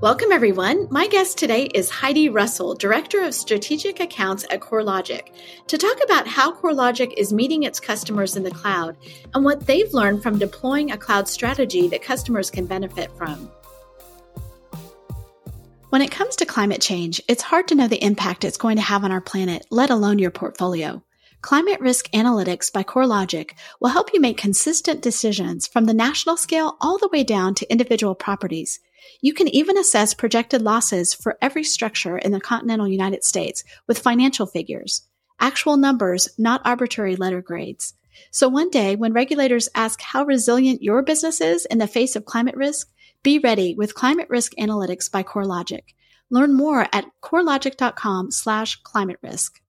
Welcome, everyone. My guest today is Heidi Russell, Director of Strategic Accounts at CoreLogic, to talk about how CoreLogic is meeting its customers in the cloud and what they've learned from deploying a cloud strategy that customers can benefit from. When it comes to climate change, it's hard to know the impact it's going to have on our planet, let alone your portfolio. Climate Risk Analytics by CoreLogic will help you make consistent decisions from the national scale all the way down to individual properties. You can even assess projected losses for every structure in the continental United States with financial figures, actual numbers, not arbitrary letter grades. So one day, when regulators ask how resilient your business is in the face of climate risk, be ready with Climate Risk Analytics by CoreLogic. Learn more at corelogic.com slash climate risk.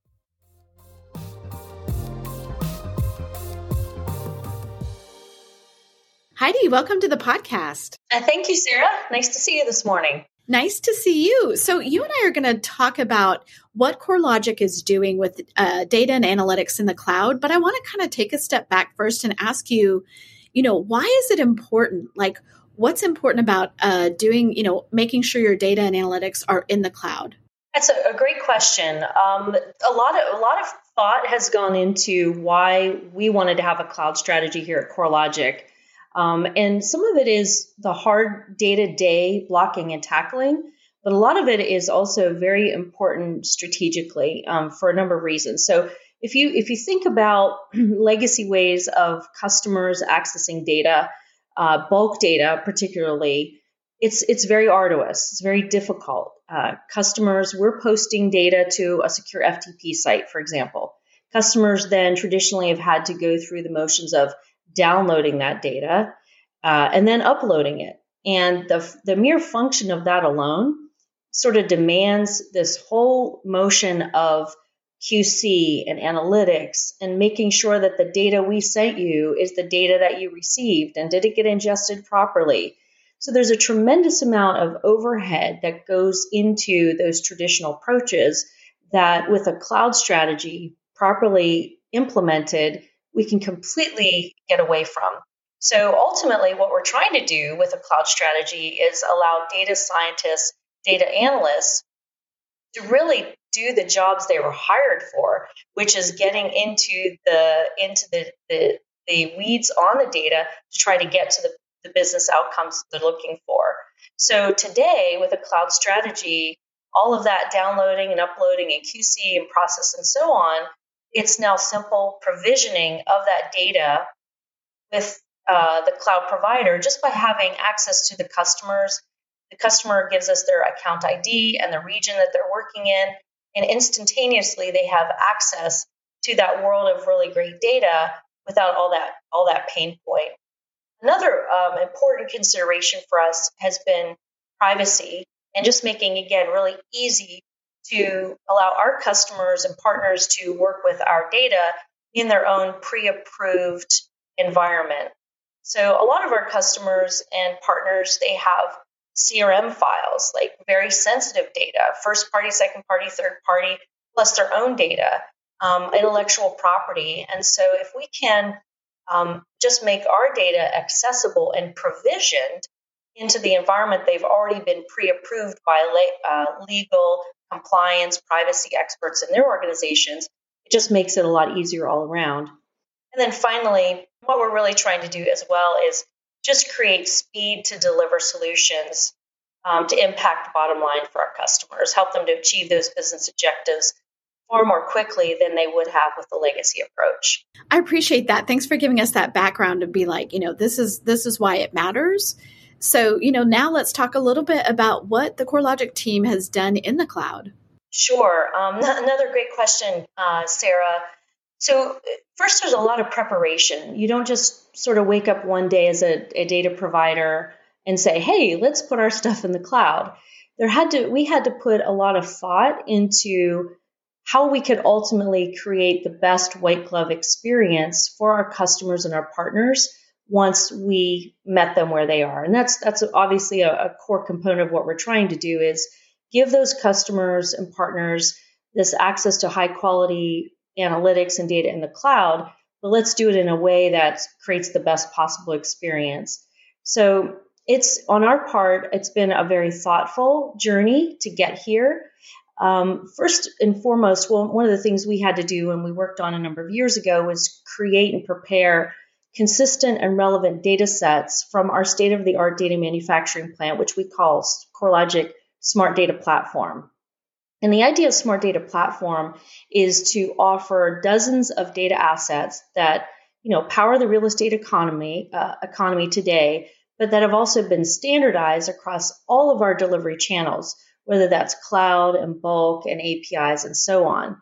Heidi, welcome to the podcast. Uh, thank you, Sarah. Nice to see you this morning. Nice to see you. So, you and I are going to talk about what CoreLogic is doing with uh, data and analytics in the cloud, but I want to kind of take a step back first and ask you, you know, why is it important? Like, what's important about uh, doing, you know, making sure your data and analytics are in the cloud? That's a, a great question. Um, a lot of a lot of thought has gone into why we wanted to have a cloud strategy here at CoreLogic. Um, and some of it is the hard day to day blocking and tackling, but a lot of it is also very important strategically um, for a number of reasons. So if you if you think about legacy ways of customers accessing data, uh, bulk data particularly, it's it's very arduous. It's very difficult. Uh, customers, we're posting data to a secure FTP site, for example. Customers then traditionally have had to go through the motions of downloading that data uh, and then uploading it. And the the mere function of that alone sort of demands this whole motion of QC and analytics and making sure that the data we sent you is the data that you received and did it get ingested properly. So there's a tremendous amount of overhead that goes into those traditional approaches that with a cloud strategy properly implemented, we can completely get away from. So ultimately, what we're trying to do with a cloud strategy is allow data scientists, data analysts to really do the jobs they were hired for, which is getting into the into the, the, the weeds on the data to try to get to the, the business outcomes they're looking for. So today, with a cloud strategy, all of that downloading and uploading and QC and process and so on, it's now simple provisioning of that data with uh, the cloud provider just by having access to the customers. The customer gives us their account ID and the region that they're working in, and instantaneously they have access to that world of really great data without all that all that pain point. Another um, important consideration for us has been privacy and just making again really easy to allow our customers and partners to work with our data in their own pre-approved environment. So a lot of our customers and partners they have CRM files, like very sensitive data, first party, second party, third party, plus their own data, um, intellectual property. And so if we can um, just make our data accessible and provisioned into the environment they've already been pre-approved by uh, legal compliance privacy experts in their organizations it just makes it a lot easier all around and then finally what we're really trying to do as well is just create speed to deliver solutions um, to impact bottom line for our customers, help them to achieve those business objectives far more quickly than they would have with the legacy approach. I appreciate that. Thanks for giving us that background to be like, you know, this is this is why it matters. So, you know, now let's talk a little bit about what the CoreLogic team has done in the cloud. Sure. Um, another great question, uh, Sarah. So, first, there's a lot of preparation. You don't just sort of wake up one day as a, a data provider and say, "Hey, let's put our stuff in the cloud." There had to we had to put a lot of thought into how we could ultimately create the best white glove experience for our customers and our partners once we met them where they are. And that's that's obviously a, a core component of what we're trying to do is give those customers and partners this access to high quality analytics and data in the cloud, but let's do it in a way that creates the best possible experience. So it's on our part, it's been a very thoughtful journey to get here. Um, first and foremost, well, one of the things we had to do and we worked on a number of years ago was create and prepare consistent and relevant data sets from our state of the art data manufacturing plant, which we call CoreLogic Smart Data Platform. And the idea of Smart Data Platform is to offer dozens of data assets that you know power the real estate economy uh, economy today, but that have also been standardized across all of our delivery channels, whether that's cloud and bulk and APIs and so on.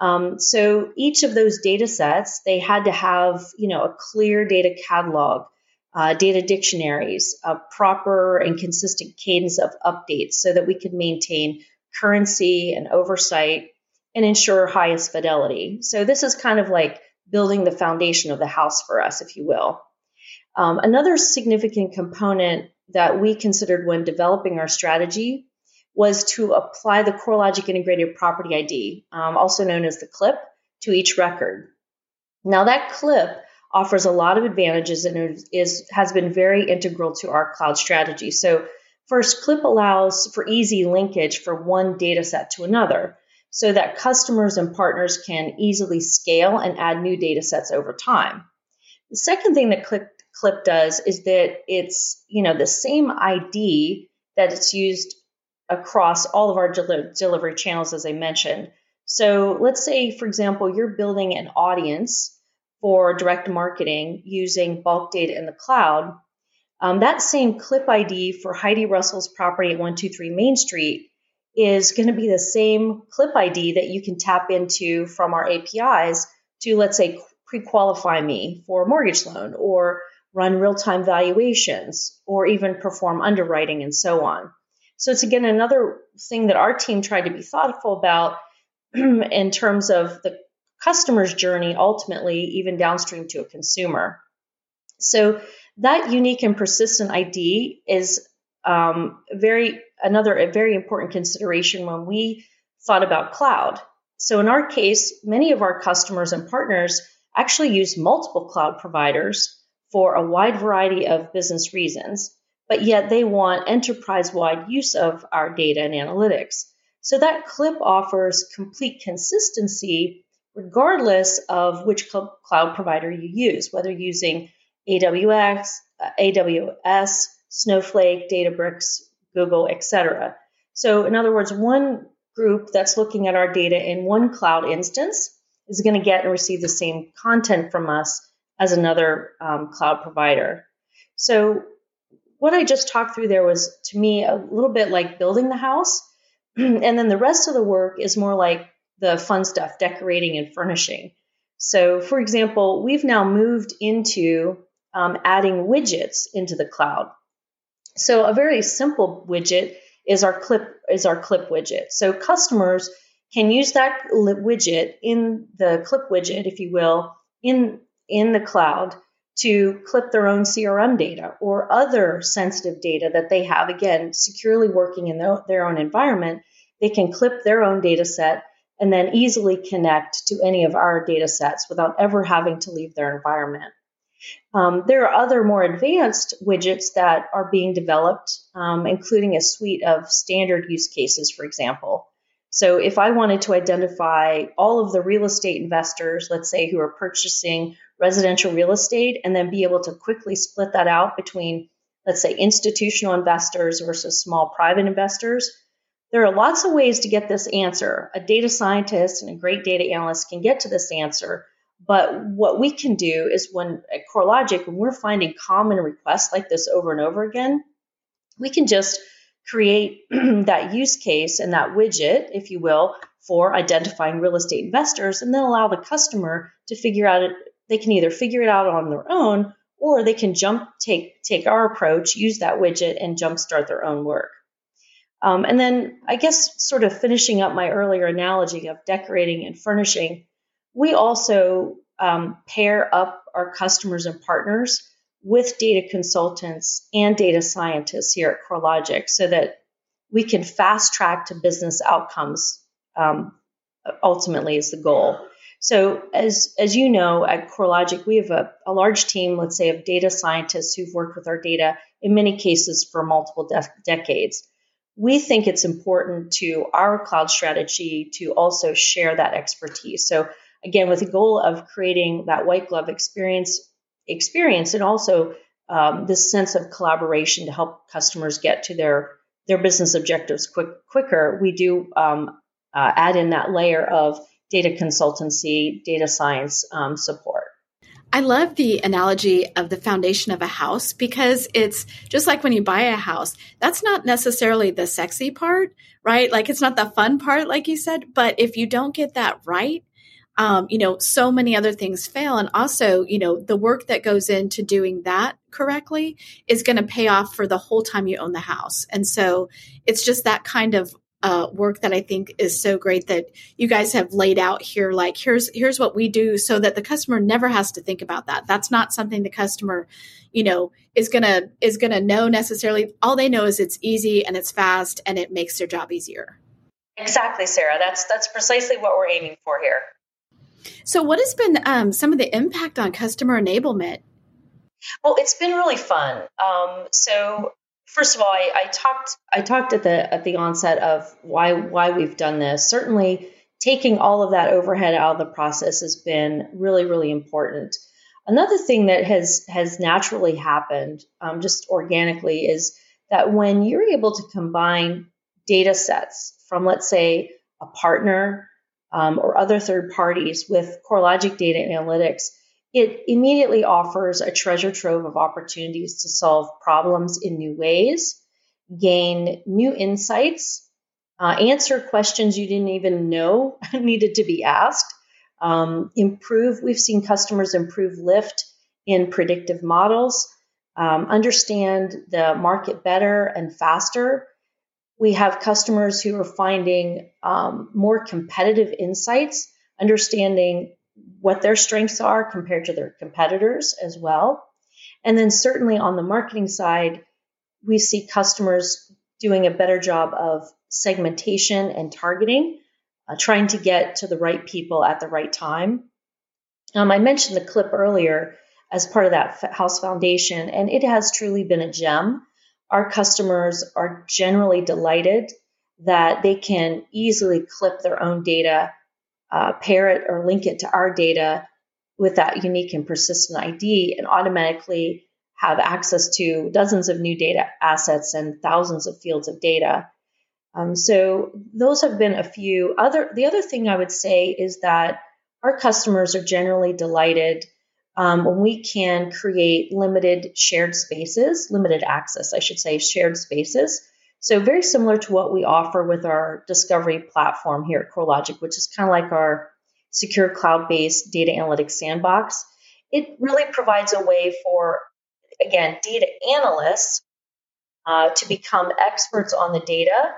Um, so each of those data sets, they had to have, you know, a clear data catalog, uh, data dictionaries, a proper and consistent cadence of updates so that we could maintain currency and oversight and ensure highest fidelity. So this is kind of like building the foundation of the house for us, if you will. Um, another significant component that we considered when developing our strategy was to apply the CoreLogic Integrated Property ID, um, also known as the CLIP, to each record. Now that CLIP offers a lot of advantages and is, has been very integral to our cloud strategy. So first, CLIP allows for easy linkage for one data set to another so that customers and partners can easily scale and add new data sets over time. The second thing that CLIP, CLIP does is that it's, you know, the same ID that it's used across all of our del- delivery channels, as I mentioned. So let's say, for example, you're building an audience for direct marketing using bulk data in the cloud. Um, that same clip ID for Heidi Russell's property at 123 Main Street is going to be the same clip ID that you can tap into from our APIs to, let's say, pre qualify me for a mortgage loan or run real time valuations or even perform underwriting and so on. So it's again another thing that our team tried to be thoughtful about in terms of the customer's journey, ultimately, even downstream to a consumer. So that unique and persistent ID is um, very another a very important consideration when we thought about cloud. So in our case, many of our customers and partners actually use multiple cloud providers for a wide variety of business reasons but yet they want enterprise wide use of our data and analytics. So that clip offers complete consistency regardless of which cloud provider you use, whether using AWS, uh, AWS, Snowflake, Databricks, Google, etc. So in other words, one group that's looking at our data in one cloud instance is going to get and receive the same content from us as another um, cloud provider. So what I just talked through there was to me a little bit like building the house. and then the rest of the work is more like the fun stuff, decorating and furnishing. So, for example, we've now moved into um, adding widgets into the cloud. So, a very simple widget is our clip is our clip widget. So, customers can use that widget in the clip widget, if you will, in in the cloud to clip their own CRM data or other sensitive data that they have, again, securely working in their own environment. They can clip their own data set and then easily connect to any of our data sets without ever having to leave their environment. Um, there are other more advanced widgets that are being developed, um, including a suite of standard use cases, for example. So, if I wanted to identify all of the real estate investors, let's say, who are purchasing residential real estate and then be able to quickly split that out between, let's say, institutional investors versus small private investors. There are lots of ways to get this answer. A data scientist and a great data analyst can get to this answer. But what we can do is when at CoreLogic, when we're finding common requests like this over and over again, we can just create that use case and that widget, if you will, for identifying real estate investors and then allow the customer to figure out they can either figure it out on their own or they can jump take take our approach, use that widget, and jumpstart their own work. Um, and then I guess sort of finishing up my earlier analogy of decorating and furnishing, we also um, pair up our customers and partners with data consultants and data scientists here at CoreLogic so that we can fast track to business outcomes um, ultimately is the goal. So as as you know at CoreLogic, we have a, a large team, let's say, of data scientists who've worked with our data in many cases for multiple de- decades. We think it's important to our cloud strategy to also share that expertise. So again, with the goal of creating that white glove experience experience and also um, this sense of collaboration to help customers get to their their business objectives quick, quicker, we do um, uh, add in that layer of data consultancy, data science um, support. I love the analogy of the foundation of a house because it's just like when you buy a house, that's not necessarily the sexy part, right? Like it's not the fun part, like you said. But if you don't get that right, um, you know, so many other things fail. And also, you know, the work that goes into doing that correctly is going to pay off for the whole time you own the house. And so it's just that kind of uh, work that I think is so great that you guys have laid out here. Like, here's here's what we do, so that the customer never has to think about that. That's not something the customer, you know, is gonna is gonna know necessarily. All they know is it's easy and it's fast and it makes their job easier. Exactly, Sarah. That's that's precisely what we're aiming for here. So, what has been um, some of the impact on customer enablement? Well, it's been really fun. Um, so, first of all, I, I, talked I talked at the at the onset of why why we've done this. Certainly, taking all of that overhead out of the process has been really really important. Another thing that has has naturally happened, um, just organically, is that when you're able to combine data sets from, let's say, a partner um, or other third parties with CoreLogic data analytics, it immediately offers a treasure trove of opportunities to solve problems in new ways, gain new insights, uh, answer questions you didn't even know needed to be asked, um, improve. We've seen customers improve lift in predictive models, um, understand the market better and faster, we have customers who are finding um, more competitive insights, understanding what their strengths are compared to their competitors as well. And then, certainly on the marketing side, we see customers doing a better job of segmentation and targeting, uh, trying to get to the right people at the right time. Um, I mentioned the clip earlier as part of that house foundation, and it has truly been a gem our customers are generally delighted that they can easily clip their own data, uh, pair it or link it to our data with that unique and persistent ID, and automatically have access to dozens of new data assets and thousands of fields of data. Um, so those have been a few. Other the other thing I would say is that our customers are generally delighted um, when we can create limited shared spaces, limited access, I should say, shared spaces. So very similar to what we offer with our discovery platform here at CoreLogic, which is kind of like our secure cloud-based data analytics sandbox. It really provides a way for, again, data analysts uh, to become experts on the data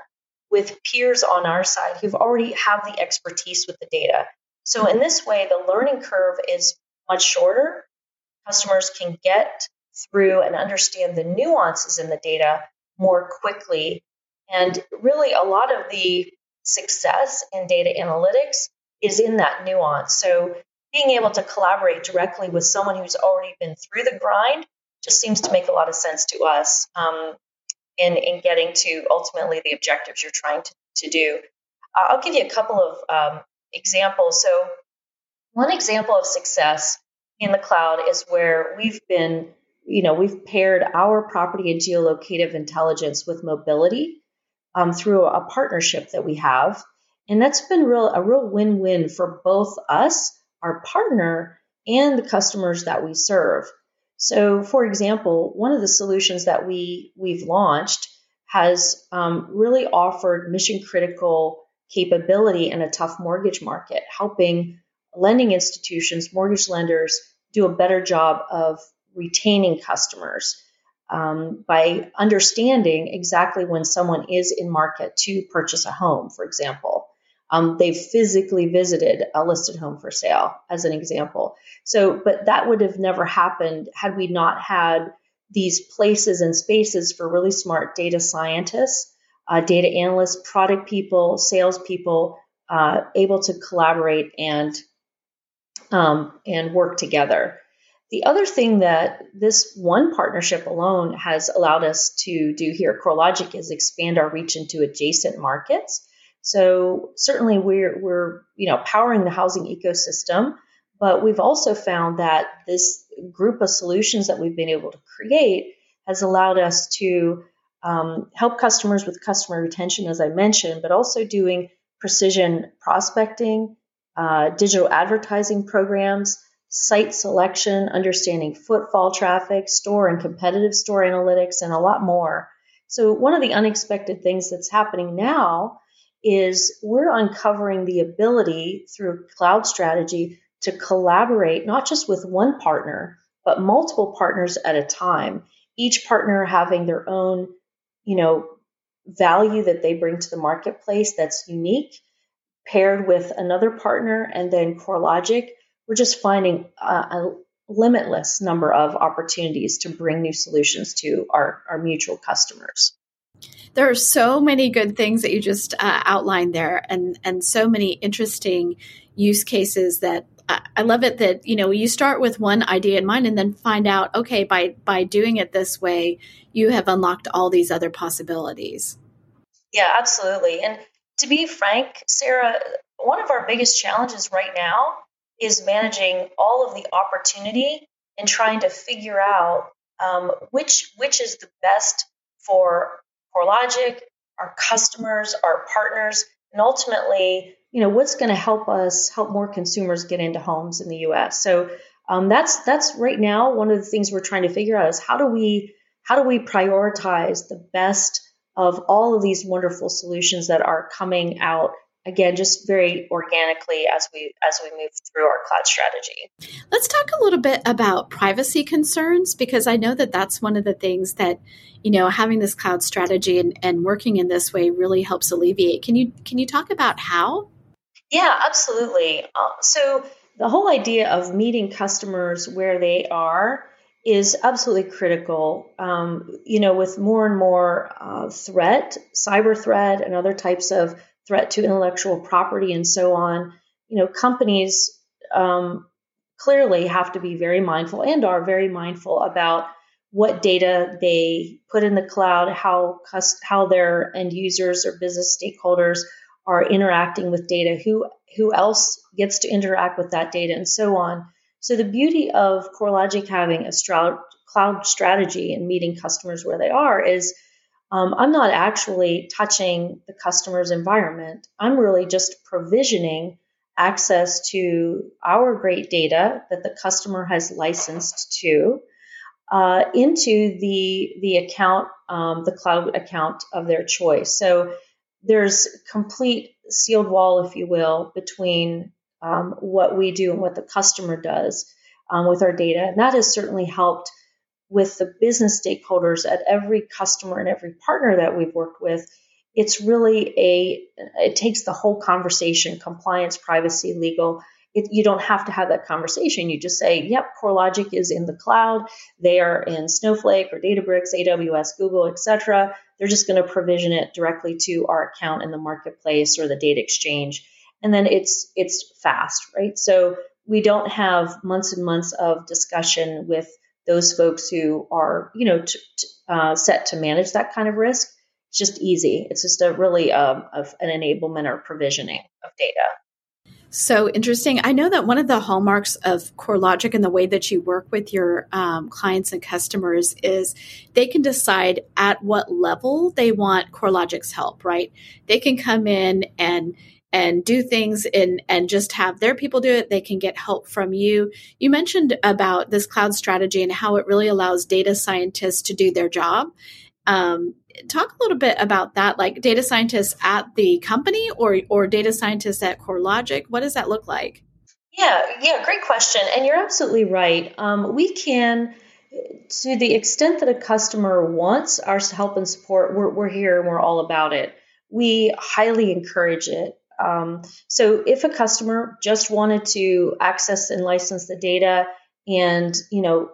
with peers on our side who've already have the expertise with the data. So in this way, the learning curve is much shorter. Customers can get through and understand the nuances in the data more quickly. And really, a lot of the success in data analytics is in that nuance. So, being able to collaborate directly with someone who's already been through the grind just seems to make a lot of sense to us um, in, in getting to ultimately the objectives you're trying to, to do. I'll give you a couple of um, examples. So, one example of success in the cloud is where we've been, you know, we've paired our property and geolocative intelligence with mobility um, through a partnership that we have. And that's been real a real win-win for both us, our partner, and the customers that we serve. So, for example, one of the solutions that we we've launched has um, really offered mission critical capability in a tough mortgage market, helping lending institutions, mortgage lenders do a better job of retaining customers um, by understanding exactly when someone is in market to purchase a home, for example. um, they've physically visited a listed home for sale, as an example. So, but that would have never happened had we not had these places and spaces for really smart data scientists, uh, data analysts, product people, salespeople, uh, able to collaborate and um, and work together. The other thing that this one partnership alone has allowed us to do here at CoreLogic is expand our reach into adjacent markets. So certainly we're we're you know powering the housing ecosystem, but we've also found that this group of solutions that we've been able to create has allowed us to um, help customers with customer retention, as I mentioned, but also doing precision prospecting, uh, digital advertising programs, site selection, understanding footfall traffic, store and competitive store analytics, and a lot more. So, one of the unexpected things that's happening now is we're uncovering the ability through cloud strategy to collaborate not just with one partner, but multiple partners at a time, each partner having their own, you know, value that they bring to the marketplace that's unique, paired with another partner, and then CoreLogic we're just finding a, a limitless number of opportunities to bring new solutions to our, our mutual customers. There are so many good things that you just uh, outlined there, and and so many interesting use cases that I love it that you know you start with one idea in mind and then find out okay by by doing it this way you have unlocked all these other possibilities. Yeah, absolutely. And to be frank, Sarah, one of our biggest challenges right now is managing all of the opportunity and trying to figure out um, which which is the best for CoreLogic, our customers, our partners, and ultimately, you know, what's going to help us help more consumers get into homes in the U.S. So um, that's that's right now one of the things we're trying to figure out is how do we how do we prioritize the best of all of these wonderful solutions that are coming out again just very organically as we as we move through our cloud strategy. Let's talk a little bit about privacy concerns because i know that that's one of the things that you know having this cloud strategy and, and working in this way really helps alleviate. Can you can you talk about how? Yeah absolutely. Uh, so the whole idea of meeting customers where they are is absolutely critical. Um, you know, with more and more uh, threat, cyber threat, and other types of threat to intellectual property and so on, you know, companies um, clearly have to be very mindful and are very mindful about what data they put in the cloud, how how their end users or business stakeholders are interacting with data, who who else gets to interact with that data, and so on. So the beauty of CoreLogic having a cloud strategy and meeting customers where they are is um, I'm not actually touching the customer's environment. I'm really just provisioning access to our great data that the customer has licensed to uh, into the the account, um, the cloud account of their choice. So there's complete sealed wall, if you will, between um, what we do and what the customer does um, with our data, and that has certainly helped with the business stakeholders at every customer and every partner that we've worked with, it's really a, it takes the whole conversation compliance, privacy, legal. It, you don't have to have that conversation. You just say, yep, CoreLogic is in the cloud. They are in Snowflake or Databricks, AWS, Google, etc. They're just going to provision it directly to our account in the marketplace or the data exchange. And then it's it's fast, right? So we don't have months and months of discussion with those folks who are, you know, t- t- uh, set to manage that kind of risk. It's just easy. It's just a really um, of an enablement or provisioning of data. So interesting. I know that one of the hallmarks of CoreLogic and the way that you work with your um, clients and customers is they can decide at what level they want CoreLogic's help, right? They can come in and and do things and and just have their people do it. They can get help from you. You mentioned about this cloud strategy and how it really allows data scientists to do their job. Um, talk a little bit about that. Like data scientists at the company or or data scientists at CoreLogic what does that look like? Yeah yeah great question. And you're absolutely right. Um, we can to the extent that a customer wants our help and support we're, we're here and we're all about it. We highly encourage it Um, so if a customer just wanted to access and license the data and, you know,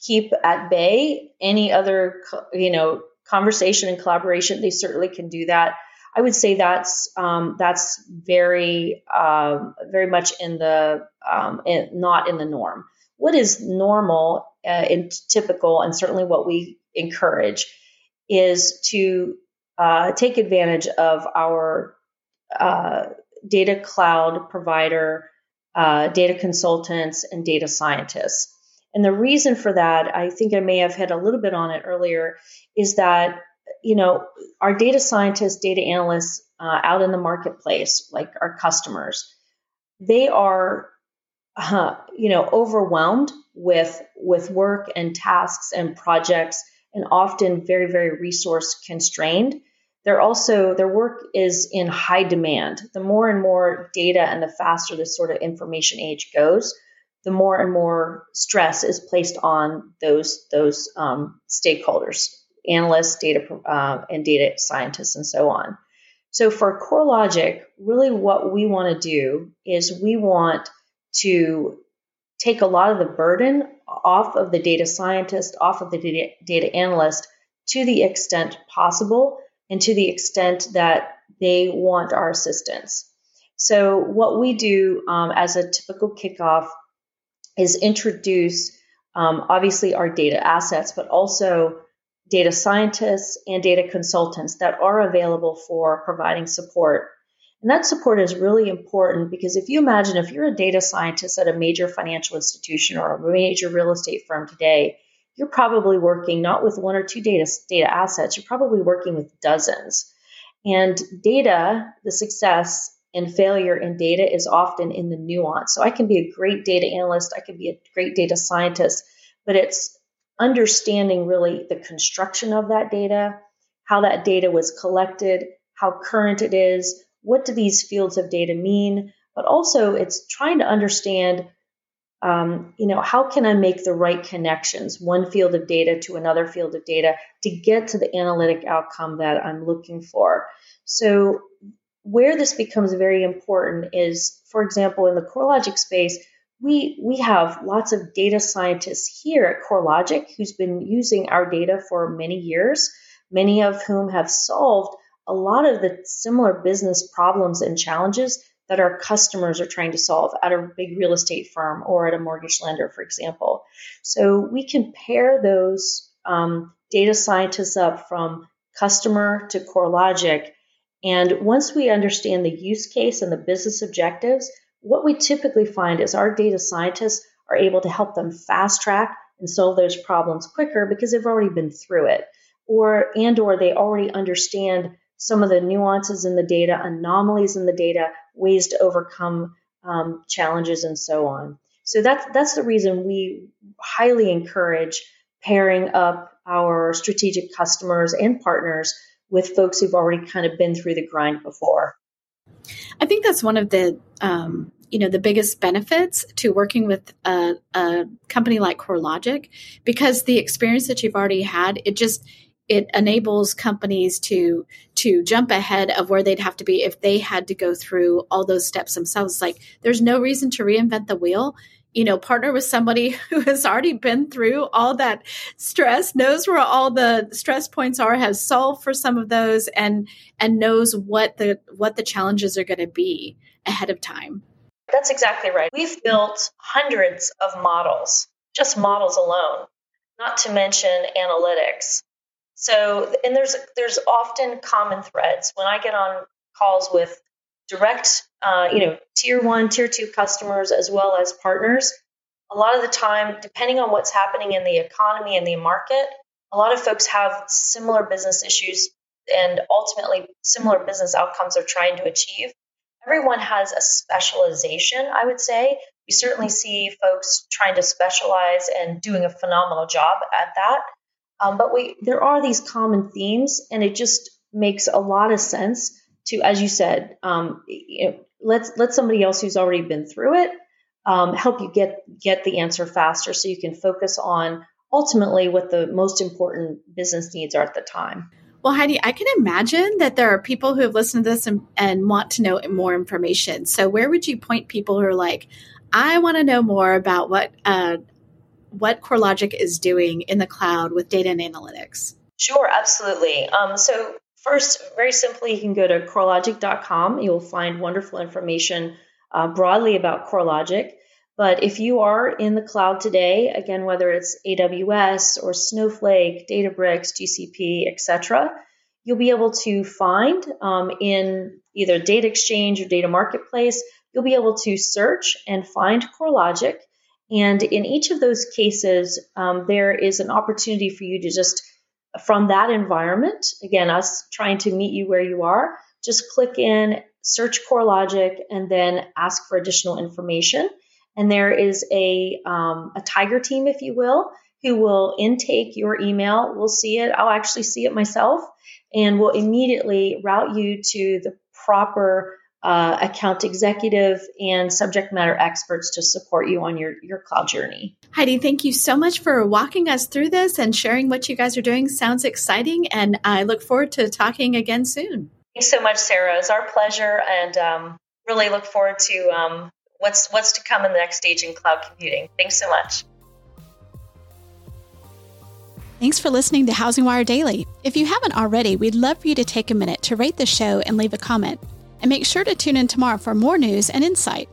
keep at bay any other, you know, conversation and collaboration, they certainly can do that. I would say that's um, that's very uh, very much in the um, in, not in the norm. What is normal uh, and typical, and certainly what we encourage, is to uh, take advantage of our uh, data cloud provider, uh, data consultants, and data scientists. And the reason for that, I think I may have hit a little bit on it earlier, is that you know our data scientists, data analysts uh, out in the marketplace, like our customers, they are uh, you know overwhelmed with with work and tasks and projects, and often very very resource constrained. They're also their work is in high demand. The more and more data and the faster this sort of information age goes, the more and more stress is placed on those those um, stakeholders, analysts, data uh, and data scientists, and so on. So for CoreLogic, really what we want to do is we want to take a lot of the burden off of the data scientist, off of the data, data analyst to the extent possible and to the extent that they want our assistance. So what we do um, as a typical kickoff is introduce um, obviously our data assets, but also data scientists and data consultants that are available for providing support. And that support is really important because if you imagine if you're a data scientist at a major financial institution or a major real estate firm today, you're probably working not with one or two data, data assets, you're probably working with dozens. And data, the success and failure in data is often in the nuance. So I can be a great data analyst, I can be a great data scientist, but it's understanding really the construction of that data, how that data was collected, how current it is, what do these fields of data mean, but also it's trying to understand um, you know how can i make the right connections one field of data to another field of data to get to the analytic outcome that i'm looking for? So where this becomes very important is, for example, in the CoreLogic space, we we have lots of data scientists here at CoreLogic who's been using our data for many years, many of whom have solved a lot of the similar business problems and challenges that our customers are trying to solve at a big real estate firm or at a mortgage lender, for example. So we can pair those um, data scientists up from customer to CoreLogic and once we understand the use case and the business objectives, what we typically find is our data scientists are able to help them fast track and solve those problems quicker because they've already been through it or and or they already understand some of the nuances in the data anomalies in the data ways to overcome um, challenges and so on so that's that's the reason we highly encourage pairing up our strategic customers and partners with folks who've already kind of been through the grind before. I think that's one of the um, you know the biggest benefits to working with a, a company like CoreLogic because the experience that you've already had it just it enables companies to to jump ahead of where they'd have to be if they had to go through all those steps themselves like there's no reason to reinvent the wheel you know, partner with somebody who has already been through all that stress, knows where all the stress points are, has solved for some of those and and knows what the what the challenges are going to be ahead of time. That's exactly right. We've built hundreds of models, just models alone, not to mention analytics. So, and there's there's often common threads when I get on calls with direct, uh, you know, tier one, tier two customers as well as partners. A lot of the time, depending on what's happening in the economy and the market, a lot of folks have similar business issues and ultimately similar business outcomes they're trying to achieve. Everyone has a specialization, I would say. We certainly see folks trying to specialize and doing a phenomenal job at that. Um, but we there are these common themes, and it just makes a lot of sense to, as you said, um, you know, let's let somebody else who's already been through it um, help you get get the answer faster, so you can focus on ultimately what the most important business needs are at the time. Well, Heidi, I can imagine that there are people who have listened to this and, and want to know more information. So, where would you point people who are like, I want to know more about what uh, what CoreLogic is doing in the cloud with data and analytics? Sure, absolutely. Um, so, first, very simply, you can go to corelogic.com. You'll find wonderful information uh, broadly about CoreLogic. But if you are in the cloud today, again, whether it's AWS or Snowflake, Databricks, GCP, etc., you'll be able to find um, in either Data Exchange or Data Marketplace, you'll be able to search and find CoreLogic. And in each of those cases, um, there is an opportunity for you to just, from that environment, again, us trying to meet you where you are, just click in, search CoreLogic, and then ask for additional information and there is a um, a tiger team, if you will, who will intake your email. We'll see it. I'll actually see it myself, and will immediately route you to the proper uh, account executive and subject matter experts to support you on your, your cloud journey. Heidi, thank you so much for walking us through this and sharing what you guys are doing. Sounds exciting, and I look forward to talking again soon. Thanks so much, Sarah. It's our pleasure, and um, really look forward to um, what's what's to come in the next stage in cloud computing. Thanks so much. Thanks for listening to HousingWire Daily. If you haven't already, we'd love for you to take a minute to rate the show and leave a comment. And make sure to tune in tomorrow for more news and insight.